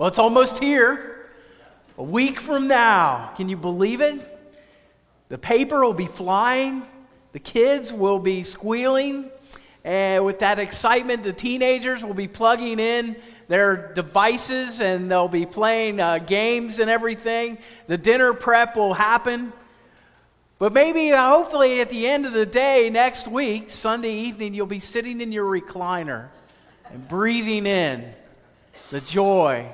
Well, it's almost here. A week from now. Can you believe it? The paper will be flying, the kids will be squealing, and with that excitement, the teenagers will be plugging in their devices and they'll be playing uh, games and everything. The dinner prep will happen. But maybe, uh, hopefully, at the end of the day next week, Sunday evening, you'll be sitting in your recliner and breathing in the joy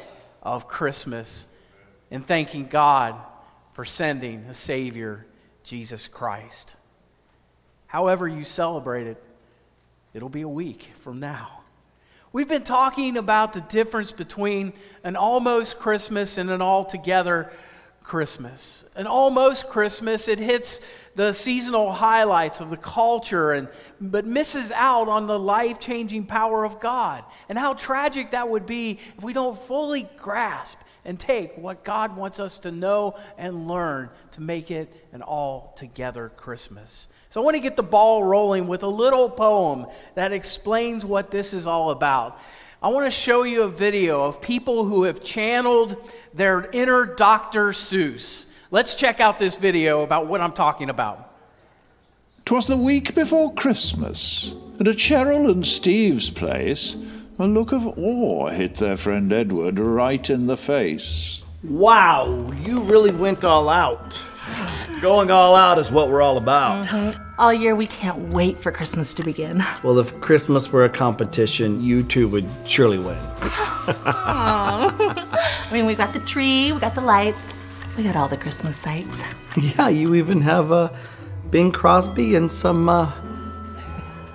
of Christmas and thanking God for sending a Savior Jesus Christ. However, you celebrate it, it'll be a week from now. We've been talking about the difference between an almost Christmas and an altogether Christmas. And almost Christmas, it hits the seasonal highlights of the culture and but misses out on the life-changing power of God. And how tragic that would be if we don't fully grasp and take what God wants us to know and learn to make it an all together Christmas. So I want to get the ball rolling with a little poem that explains what this is all about. I want to show you a video of people who have channeled their inner Dr. Seuss. Let's check out this video about what I'm talking about. 'Twas the week before Christmas, and at Cheryl and Steve's place, a look of awe hit their friend Edward right in the face. Wow, you really went all out. Going all out is what we're all about. All year, we can't wait for Christmas to begin. Well, if Christmas were a competition, you two would surely win. I mean, we've got the tree, we got the lights, we got all the Christmas sights. Yeah, you even have uh, Bing Crosby and some uh,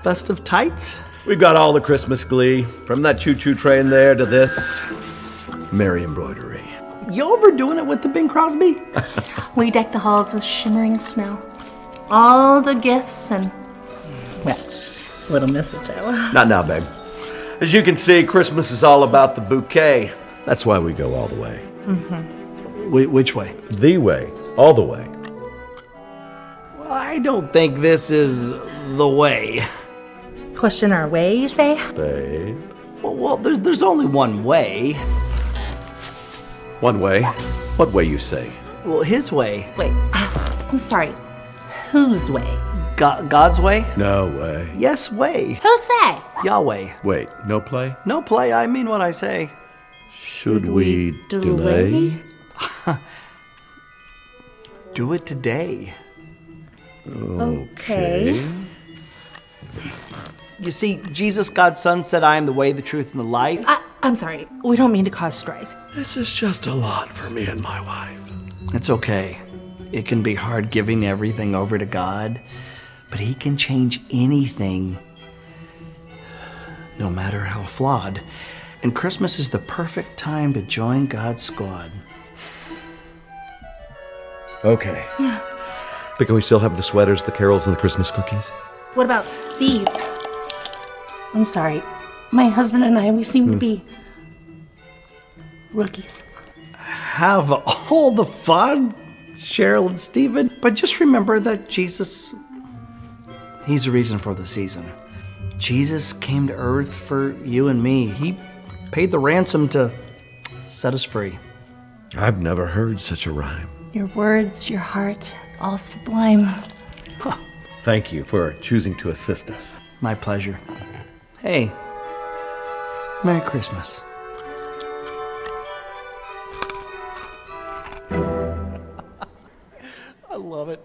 festive tights. We've got all the Christmas glee, from that choo-choo train there to this merry embroidery. You overdoing it with the Bing Crosby? We deck the halls with shimmering snow. All the gifts and, well, little mistletoe. Not now, babe. As you can see, Christmas is all about the bouquet. That's why we go all the way. Mm-hmm. which way? The way. All the way. Well, I don't think this is the way. Question our way, you say? Babe. Well, well there's, there's only one way. One way? What way you say? Well, his way. Wait, I'm sorry. Whose way? Go- God's way? No way. Yes, way. Who say? Yahweh. Wait, no play? No play, I mean what I say. Should we delay? Do it today. Okay. You see, Jesus, God's Son, said, I am the way, the truth, and the light. I, I'm sorry. We don't mean to cause strife. This is just a lot for me and my wife. It's okay. It can be hard giving everything over to God, but He can change anything, no matter how flawed. And Christmas is the perfect time to join God's squad. Okay. But can we still have the sweaters, the carols, and the Christmas cookies? What about these? I'm sorry. My husband and I, we seem to hmm. be rookies. Have all the fun, Cheryl and Stephen. But just remember that Jesus, He's the reason for the season. Jesus came to earth for you and me. He paid the ransom to set us free. I've never heard such a rhyme. Your words, your heart, all sublime. Thank you for choosing to assist us. My pleasure. Hey, Merry Christmas. I love it.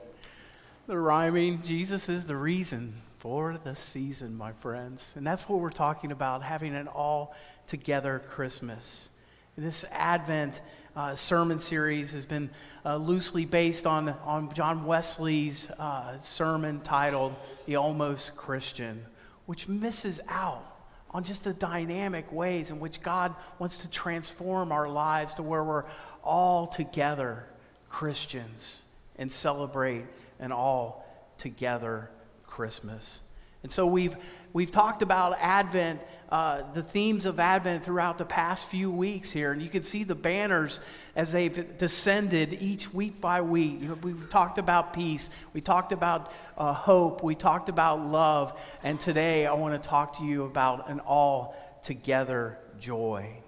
The rhyming, Jesus is the reason for the season, my friends. And that's what we're talking about, having an all together Christmas. This Advent uh, sermon series has been uh, loosely based on, on John Wesley's uh, sermon titled The Almost Christian, which misses out on just the dynamic ways in which God wants to transform our lives to where we're all together Christians and celebrate an all together Christmas. And so we've, we've talked about Advent, uh, the themes of Advent throughout the past few weeks here. And you can see the banners as they've descended each week by week. We've talked about peace, we talked about uh, hope, we talked about love. And today I want to talk to you about an all together joy.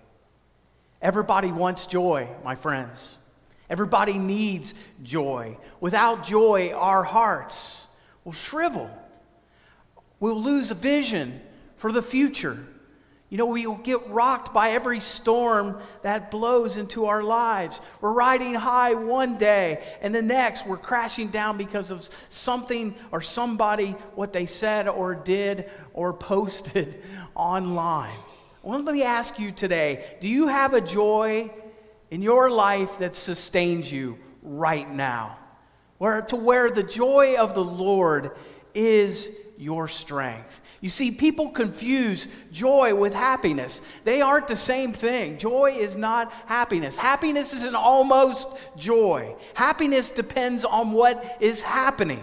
Everybody wants joy, my friends. Everybody needs joy. Without joy, our hearts will shrivel. We'll lose a vision for the future. You know, we will get rocked by every storm that blows into our lives. We're riding high one day, and the next we're crashing down because of something or somebody, what they said or did or posted online. Well, let me ask you today do you have a joy in your life that sustains you right now? Where, to where the joy of the Lord is your strength. You see, people confuse joy with happiness. They aren't the same thing. Joy is not happiness. Happiness is an almost joy. Happiness depends on what is happening.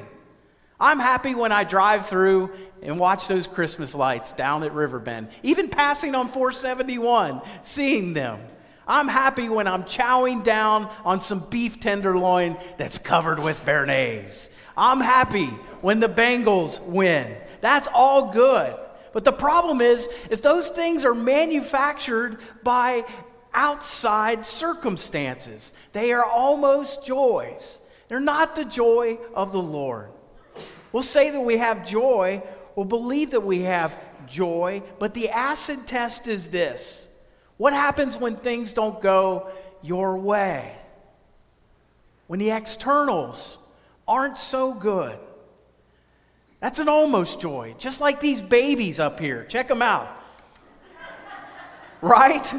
I'm happy when I drive through and watch those Christmas lights down at Riverbend, even passing on 471, seeing them. I'm happy when I'm chowing down on some beef tenderloin that's covered with béarnaise. I'm happy when the Bengals win. That's all good. But the problem is, is those things are manufactured by outside circumstances. They are almost joys. They're not the joy of the Lord. We'll say that we have joy, we'll believe that we have joy, but the acid test is this. What happens when things don't go your way? When the externals aren't so good? That's an almost joy, just like these babies up here. Check them out. Right?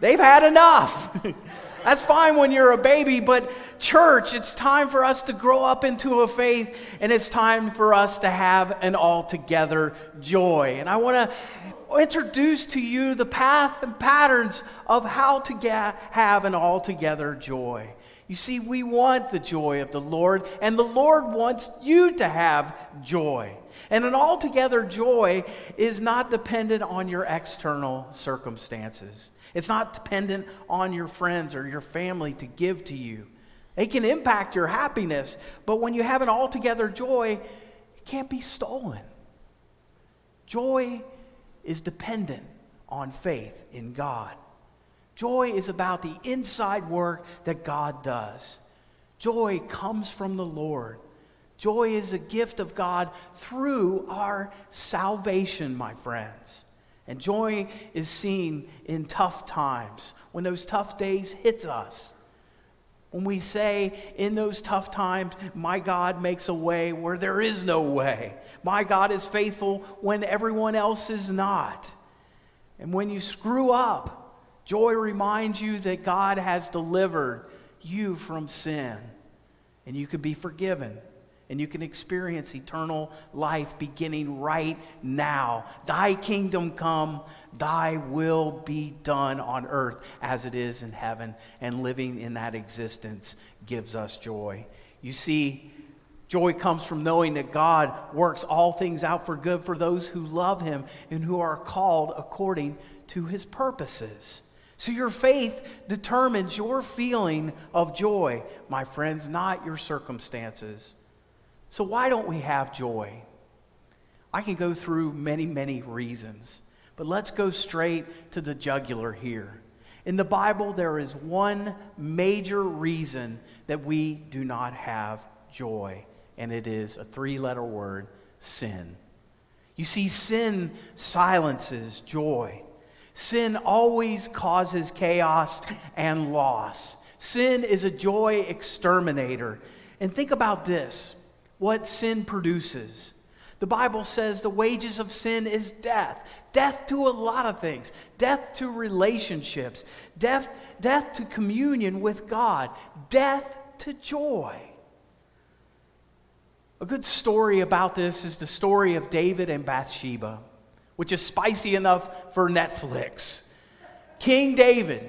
They've had enough. That's fine when you're a baby, but church, it's time for us to grow up into a faith and it's time for us to have an altogether joy. And I want to introduce to you the path and patterns of how to get, have an altogether joy. You see, we want the joy of the Lord, and the Lord wants you to have joy. And an altogether joy is not dependent on your external circumstances. It's not dependent on your friends or your family to give to you. They can impact your happiness, but when you have an altogether joy, it can't be stolen. Joy is dependent on faith in God. Joy is about the inside work that God does. Joy comes from the Lord. Joy is a gift of God through our salvation, my friends. And joy is seen in tough times, when those tough days hits us. When we say in those tough times, my God makes a way where there is no way. My God is faithful when everyone else is not. And when you screw up, Joy reminds you that God has delivered you from sin, and you can be forgiven, and you can experience eternal life beginning right now. Thy kingdom come, thy will be done on earth as it is in heaven, and living in that existence gives us joy. You see, Joy comes from knowing that God works all things out for good for those who love Him and who are called according to His purposes. So your faith determines your feeling of joy, my friends, not your circumstances. So why don't we have joy? I can go through many, many reasons, but let's go straight to the jugular here. In the Bible, there is one major reason that we do not have joy, and it is a three letter word sin. You see, sin silences joy. Sin always causes chaos and loss. Sin is a joy exterminator. And think about this what sin produces. The Bible says the wages of sin is death. Death to a lot of things. Death to relationships. Death, death to communion with God. Death to joy. A good story about this is the story of David and Bathsheba which is spicy enough for Netflix. King David,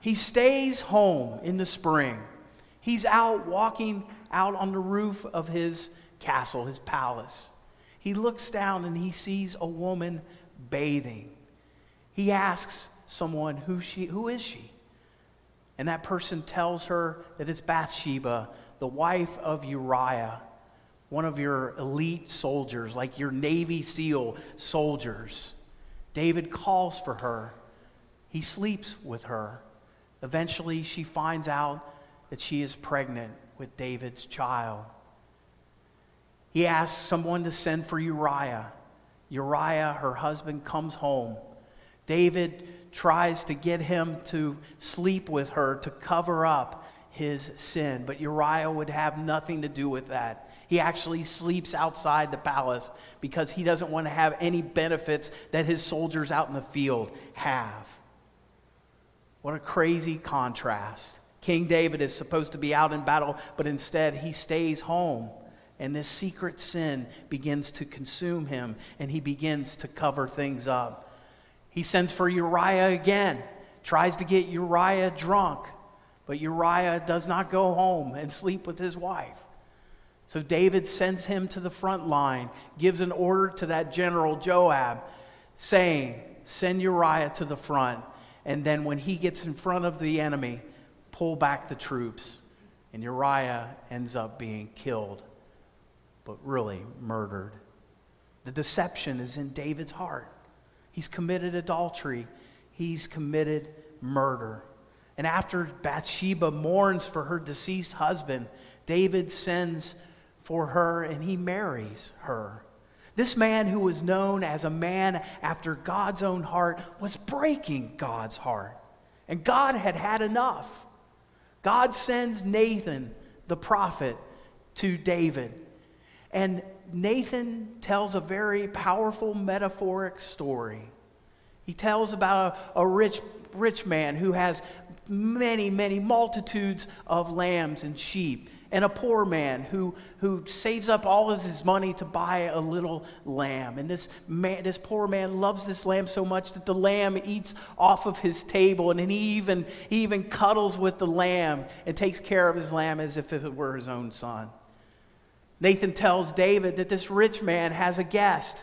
he stays home in the spring. He's out walking out on the roof of his castle, his palace. He looks down and he sees a woman bathing. He asks someone, who, she, who is she? And that person tells her that it's Bathsheba, the wife of Uriah one of your elite soldiers, like your Navy SEAL soldiers. David calls for her He sleeps with her. Eventually, she finds out that she is pregnant with David's child. He asks someone to send for Uriah. Uriah, her husband, comes home. David tries to get him to sleep with her to cover up his sin, but Uriah would have nothing to do with that. He actually sleeps outside the palace because he doesn't want to have any benefits that his soldiers out in the field have. What a crazy contrast. King David is supposed to be out in battle, but instead he stays home. And this secret sin begins to consume him, and he begins to cover things up. He sends for Uriah again, tries to get Uriah drunk, but Uriah does not go home and sleep with his wife. So David sends him to the front line, gives an order to that general Joab, saying, Send Uriah to the front. And then when he gets in front of the enemy, pull back the troops. And Uriah ends up being killed, but really murdered. The deception is in David's heart. He's committed adultery, he's committed murder. And after Bathsheba mourns for her deceased husband, David sends for her and he marries her. This man, who was known as a man after God's own heart, was breaking God's heart. And God had had enough. God sends Nathan, the prophet, to David. And Nathan tells a very powerful metaphoric story. He tells about a, a rich, rich man who has many, many multitudes of lambs and sheep and a poor man who, who saves up all of his money to buy a little lamb. And this, man, this poor man loves this lamb so much that the lamb eats off of his table, and then he even, he even cuddles with the lamb and takes care of his lamb as if it were his own son. Nathan tells David that this rich man has a guest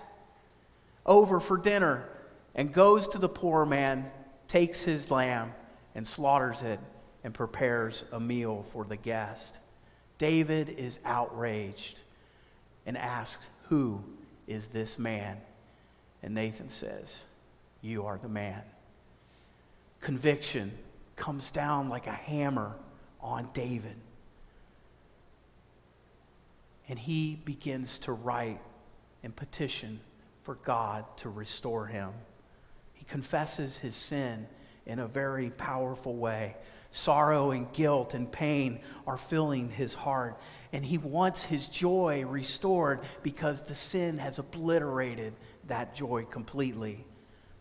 over for dinner and goes to the poor man, takes his lamb, and slaughters it and prepares a meal for the guest. David is outraged and asks, Who is this man? And Nathan says, You are the man. Conviction comes down like a hammer on David. And he begins to write and petition for God to restore him. He confesses his sin in a very powerful way. Sorrow and guilt and pain are filling his heart, and he wants his joy restored because the sin has obliterated that joy completely.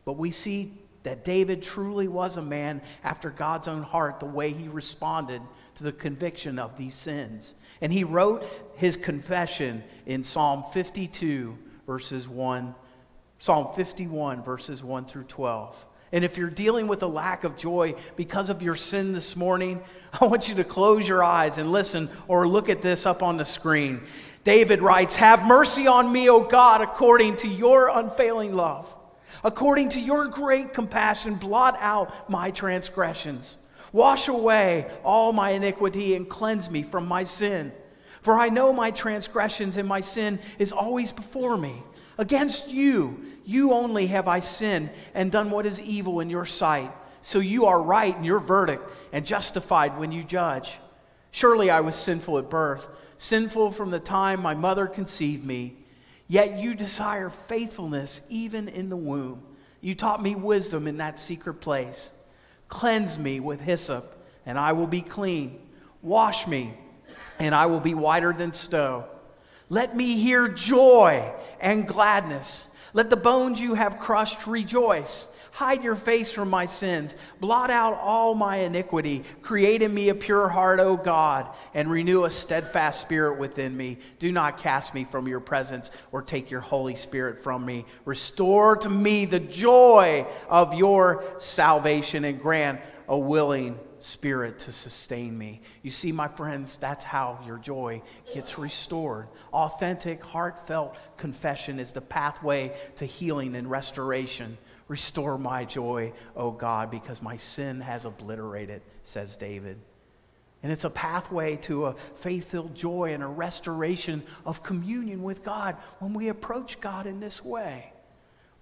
But we see that David truly was a man after God's own heart, the way he responded to the conviction of these sins. And he wrote his confession in Psalm 52, verses 1, Psalm 51, verses 1 through 12. And if you're dealing with a lack of joy because of your sin this morning, I want you to close your eyes and listen or look at this up on the screen. David writes, Have mercy on me, O God, according to your unfailing love. According to your great compassion, blot out my transgressions. Wash away all my iniquity and cleanse me from my sin. For I know my transgressions and my sin is always before me. Against you, you only have I sinned and done what is evil in your sight. So you are right in your verdict and justified when you judge. Surely I was sinful at birth, sinful from the time my mother conceived me. Yet you desire faithfulness even in the womb. You taught me wisdom in that secret place. Cleanse me with hyssop, and I will be clean. Wash me, and I will be whiter than snow. Let me hear joy and gladness. Let the bones you have crushed rejoice. Hide your face from my sins. Blot out all my iniquity. Create in me a pure heart, O God, and renew a steadfast spirit within me. Do not cast me from your presence or take your Holy Spirit from me. Restore to me the joy of your salvation and grant a willing spirit to sustain me. You see, my friends, that's how your joy gets restored. Authentic, heartfelt confession is the pathway to healing and restoration. Restore my joy, O God, because my sin has obliterated, says David. And it's a pathway to a faith filled joy and a restoration of communion with God when we approach God in this way.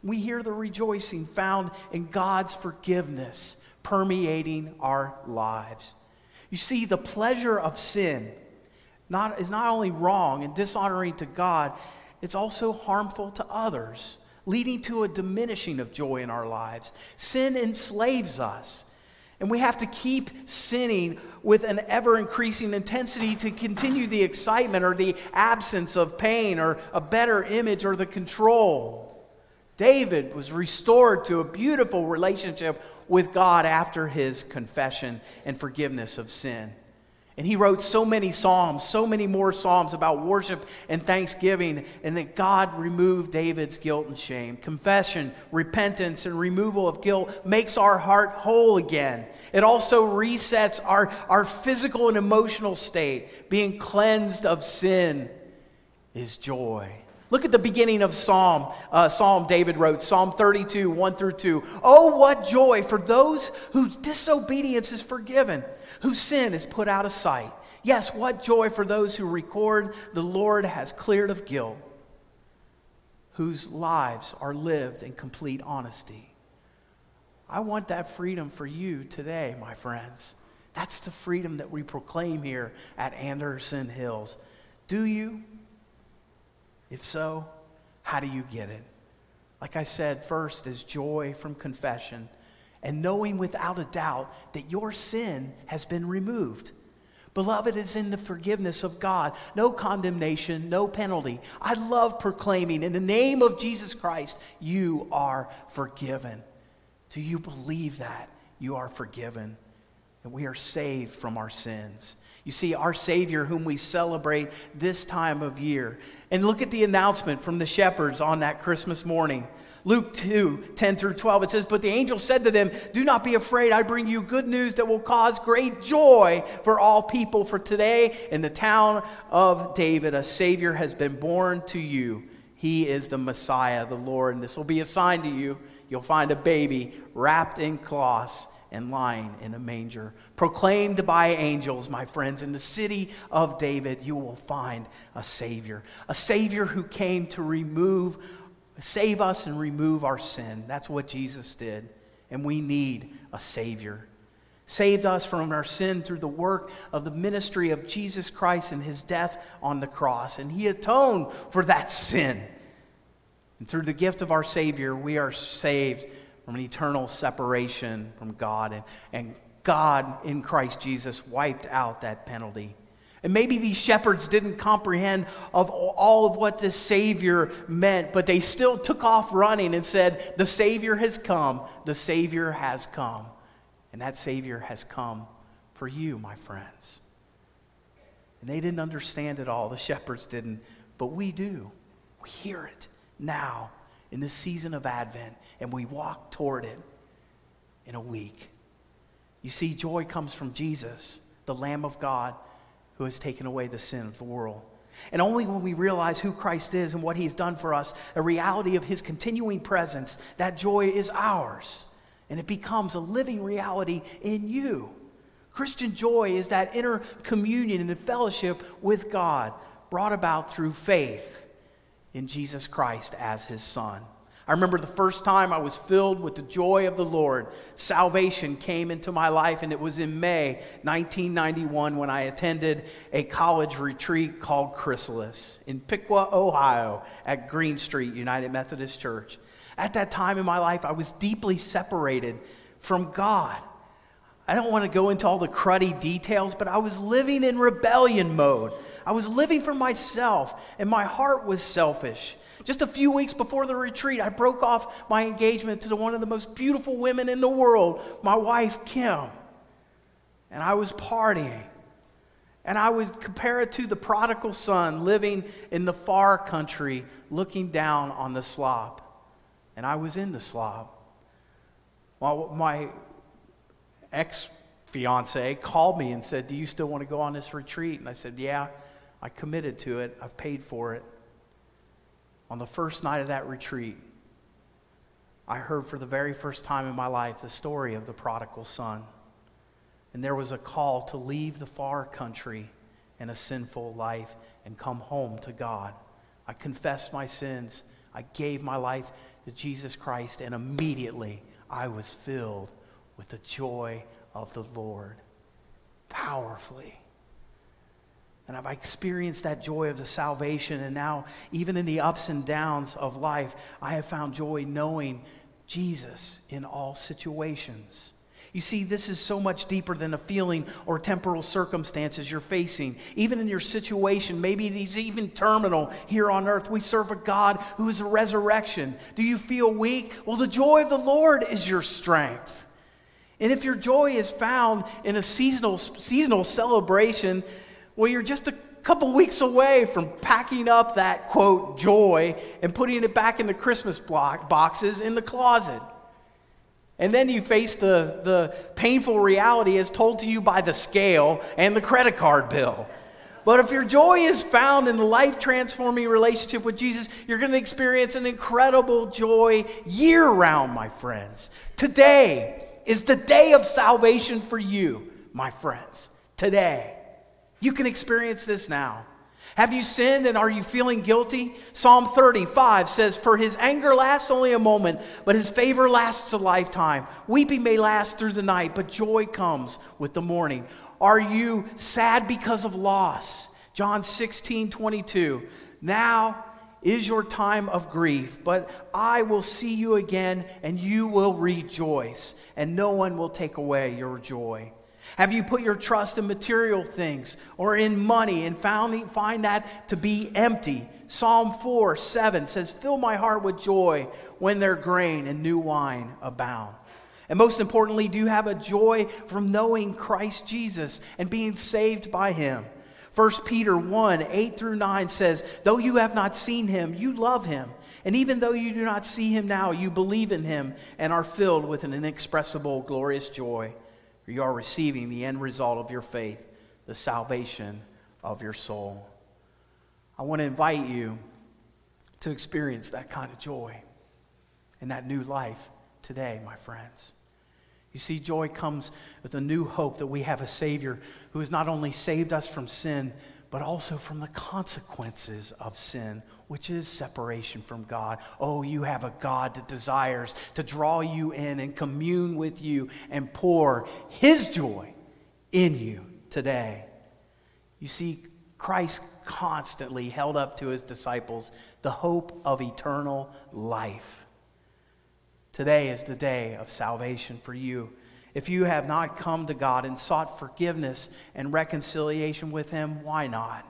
We hear the rejoicing found in God's forgiveness permeating our lives. You see, the pleasure of sin not, is not only wrong and dishonoring to God, it's also harmful to others, leading to a diminishing of joy in our lives. Sin enslaves us. And we have to keep sinning with an ever increasing intensity to continue the excitement or the absence of pain or a better image or the control. David was restored to a beautiful relationship with God after his confession and forgiveness of sin. And he wrote so many psalms, so many more psalms about worship and thanksgiving, and that God removed David's guilt and shame. Confession, repentance, and removal of guilt makes our heart whole again. It also resets our, our physical and emotional state. Being cleansed of sin is joy. Look at the beginning of Psalm. Uh, Psalm David wrote, Psalm 32, 1 through 2. Oh, what joy for those whose disobedience is forgiven, whose sin is put out of sight. Yes, what joy for those who record the Lord has cleared of guilt, whose lives are lived in complete honesty. I want that freedom for you today, my friends. That's the freedom that we proclaim here at Anderson Hills. Do you? If so, how do you get it? Like I said, first is joy from confession and knowing without a doubt that your sin has been removed. Beloved, is in the forgiveness of God. No condemnation, no penalty. I love proclaiming in the name of Jesus Christ, you are forgiven. Do you believe that? You are forgiven and we are saved from our sins. You see, our Savior, whom we celebrate this time of year. And look at the announcement from the shepherds on that Christmas morning. Luke 2 10 through 12, it says, But the angel said to them, Do not be afraid. I bring you good news that will cause great joy for all people. For today, in the town of David, a Savior has been born to you. He is the Messiah, the Lord. And this will be a sign to you. You'll find a baby wrapped in cloths and lying in a manger. Proclaimed by angels, my friends, in the city of David, you will find a Savior. A Savior who came to remove, save us and remove our sin. That's what Jesus did. And we need a Savior. Saved us from our sin through the work of the ministry of Jesus Christ and his death on the cross. And he atoned for that sin. And through the gift of our Savior, we are saved from an eternal separation from God. And, and God in Christ Jesus wiped out that penalty. And maybe these shepherds didn't comprehend of all of what the Savior meant, but they still took off running and said, The Savior has come. The Savior has come. And that Savior has come for you, my friends. And they didn't understand it all. The shepherds didn't, but we do. We hear it now in this season of Advent and we walk toward it in a week. You see, joy comes from Jesus, the Lamb of God who has taken away the sin of the world. And only when we realize who Christ is and what he's done for us, a reality of his continuing presence, that joy is ours. And it becomes a living reality in you. Christian joy is that inner communion and fellowship with God brought about through faith in Jesus Christ as his Son. I remember the first time I was filled with the joy of the Lord. Salvation came into my life, and it was in May 1991 when I attended a college retreat called Chrysalis in Piqua, Ohio, at Green Street United Methodist Church. At that time in my life, I was deeply separated from God. I don't want to go into all the cruddy details, but I was living in rebellion mode. I was living for myself, and my heart was selfish. Just a few weeks before the retreat, I broke off my engagement to one of the most beautiful women in the world, my wife, Kim. And I was partying. And I would compare it to the prodigal son living in the far country, looking down on the slop. And I was in the slop. Well, my ex fiance called me and said, Do you still want to go on this retreat? And I said, Yeah, I committed to it. I've paid for it on the first night of that retreat, I heard for the very first time in my life the story of the prodigal son. And there was a call to leave the far country and a sinful life and come home to God. I confessed my sins. I gave my life to Jesus Christ, and immediately I was filled with the joy of the Lord powerfully. And I've experienced that joy of the salvation. And now, even in the ups and downs of life, I have found joy knowing Jesus in all situations. You see, this is so much deeper than a feeling or temporal circumstances you're facing. Even in your situation, maybe it is even terminal here on earth. We serve a God who is a resurrection. Do you feel weak? Well, the joy of the Lord is your strength. And if your joy is found in a seasonal, seasonal celebration, well, you're just a couple weeks away from packing up that quote joy and putting it back in the Christmas block boxes in the closet. And then you face the, the painful reality as told to you by the scale and the credit card bill. But if your joy is found in the life transforming relationship with Jesus, you're going to experience an incredible joy year round, my friends. Today is the day of salvation for you, my friends. Today. You can experience this now. Have you sinned and are you feeling guilty? Psalm 35 says, For his anger lasts only a moment, but his favor lasts a lifetime. Weeping may last through the night, but joy comes with the morning. Are you sad because of loss? John 16, 22. Now is your time of grief, but I will see you again, and you will rejoice, and no one will take away your joy. Have you put your trust in material things or in money and found, find that to be empty? Psalm 4 7 says, Fill my heart with joy when their grain and new wine abound. And most importantly, do you have a joy from knowing Christ Jesus and being saved by him? 1 Peter 1 8 through 9 says, Though you have not seen him, you love him. And even though you do not see him now, you believe in him and are filled with an inexpressible, glorious joy you are receiving the end result of your faith, the salvation of your soul. I want to invite you to experience that kind of joy and that new life today, my friends. You see, joy comes with a new hope that we have a Savior who has not only saved us from sin, but also from the consequences of sin, which is separation from God. Oh, you have a God that desires to draw you in and commune with you and pour His joy in you today. You see, Christ constantly held up to His disciples the hope of eternal life. Today is the day of salvation for you if you have not come to God and sought forgiveness and reconciliation with Him, why not?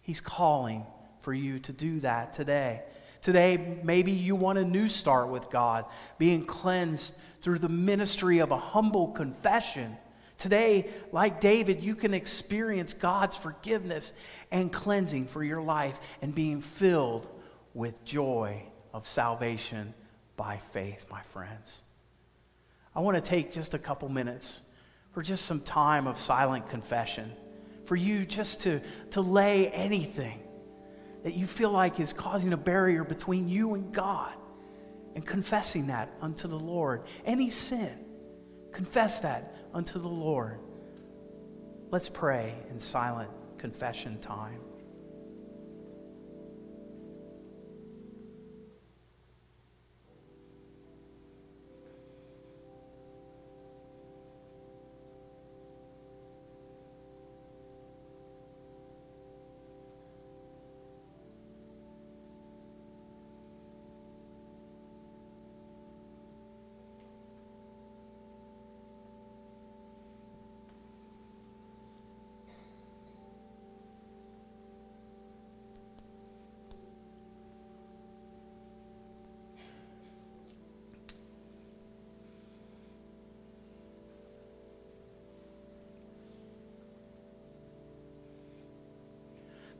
He's calling for you to do that today. Today, maybe you want a new start with God, being cleansed through the ministry of a humble confession. Today, like David, you can experience God's forgiveness and cleansing for your life and being filled with joy of salvation by faith, my friends. I want to take just a couple minutes for just some time of silent confession, for you just to, to lay anything that you feel like is causing a barrier between you and God and confessing that unto the Lord. Any sin, confess that unto the Lord. Let's pray in silent confession time.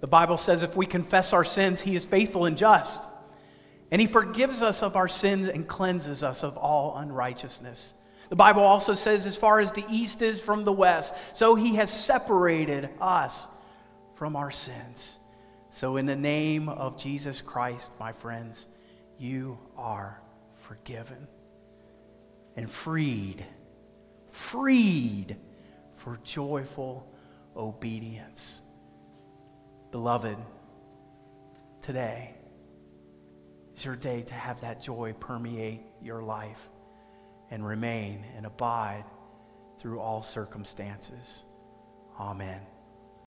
The Bible says if we confess our sins, He is faithful and just. And He forgives us of our sins and cleanses us of all unrighteousness. The Bible also says, as far as the east is from the west, so He has separated us from our sins. So, in the name of Jesus Christ, my friends, you are forgiven and freed, freed for joyful obedience. Beloved, today is your day to have that joy permeate your life and remain and abide through all circumstances. Amen.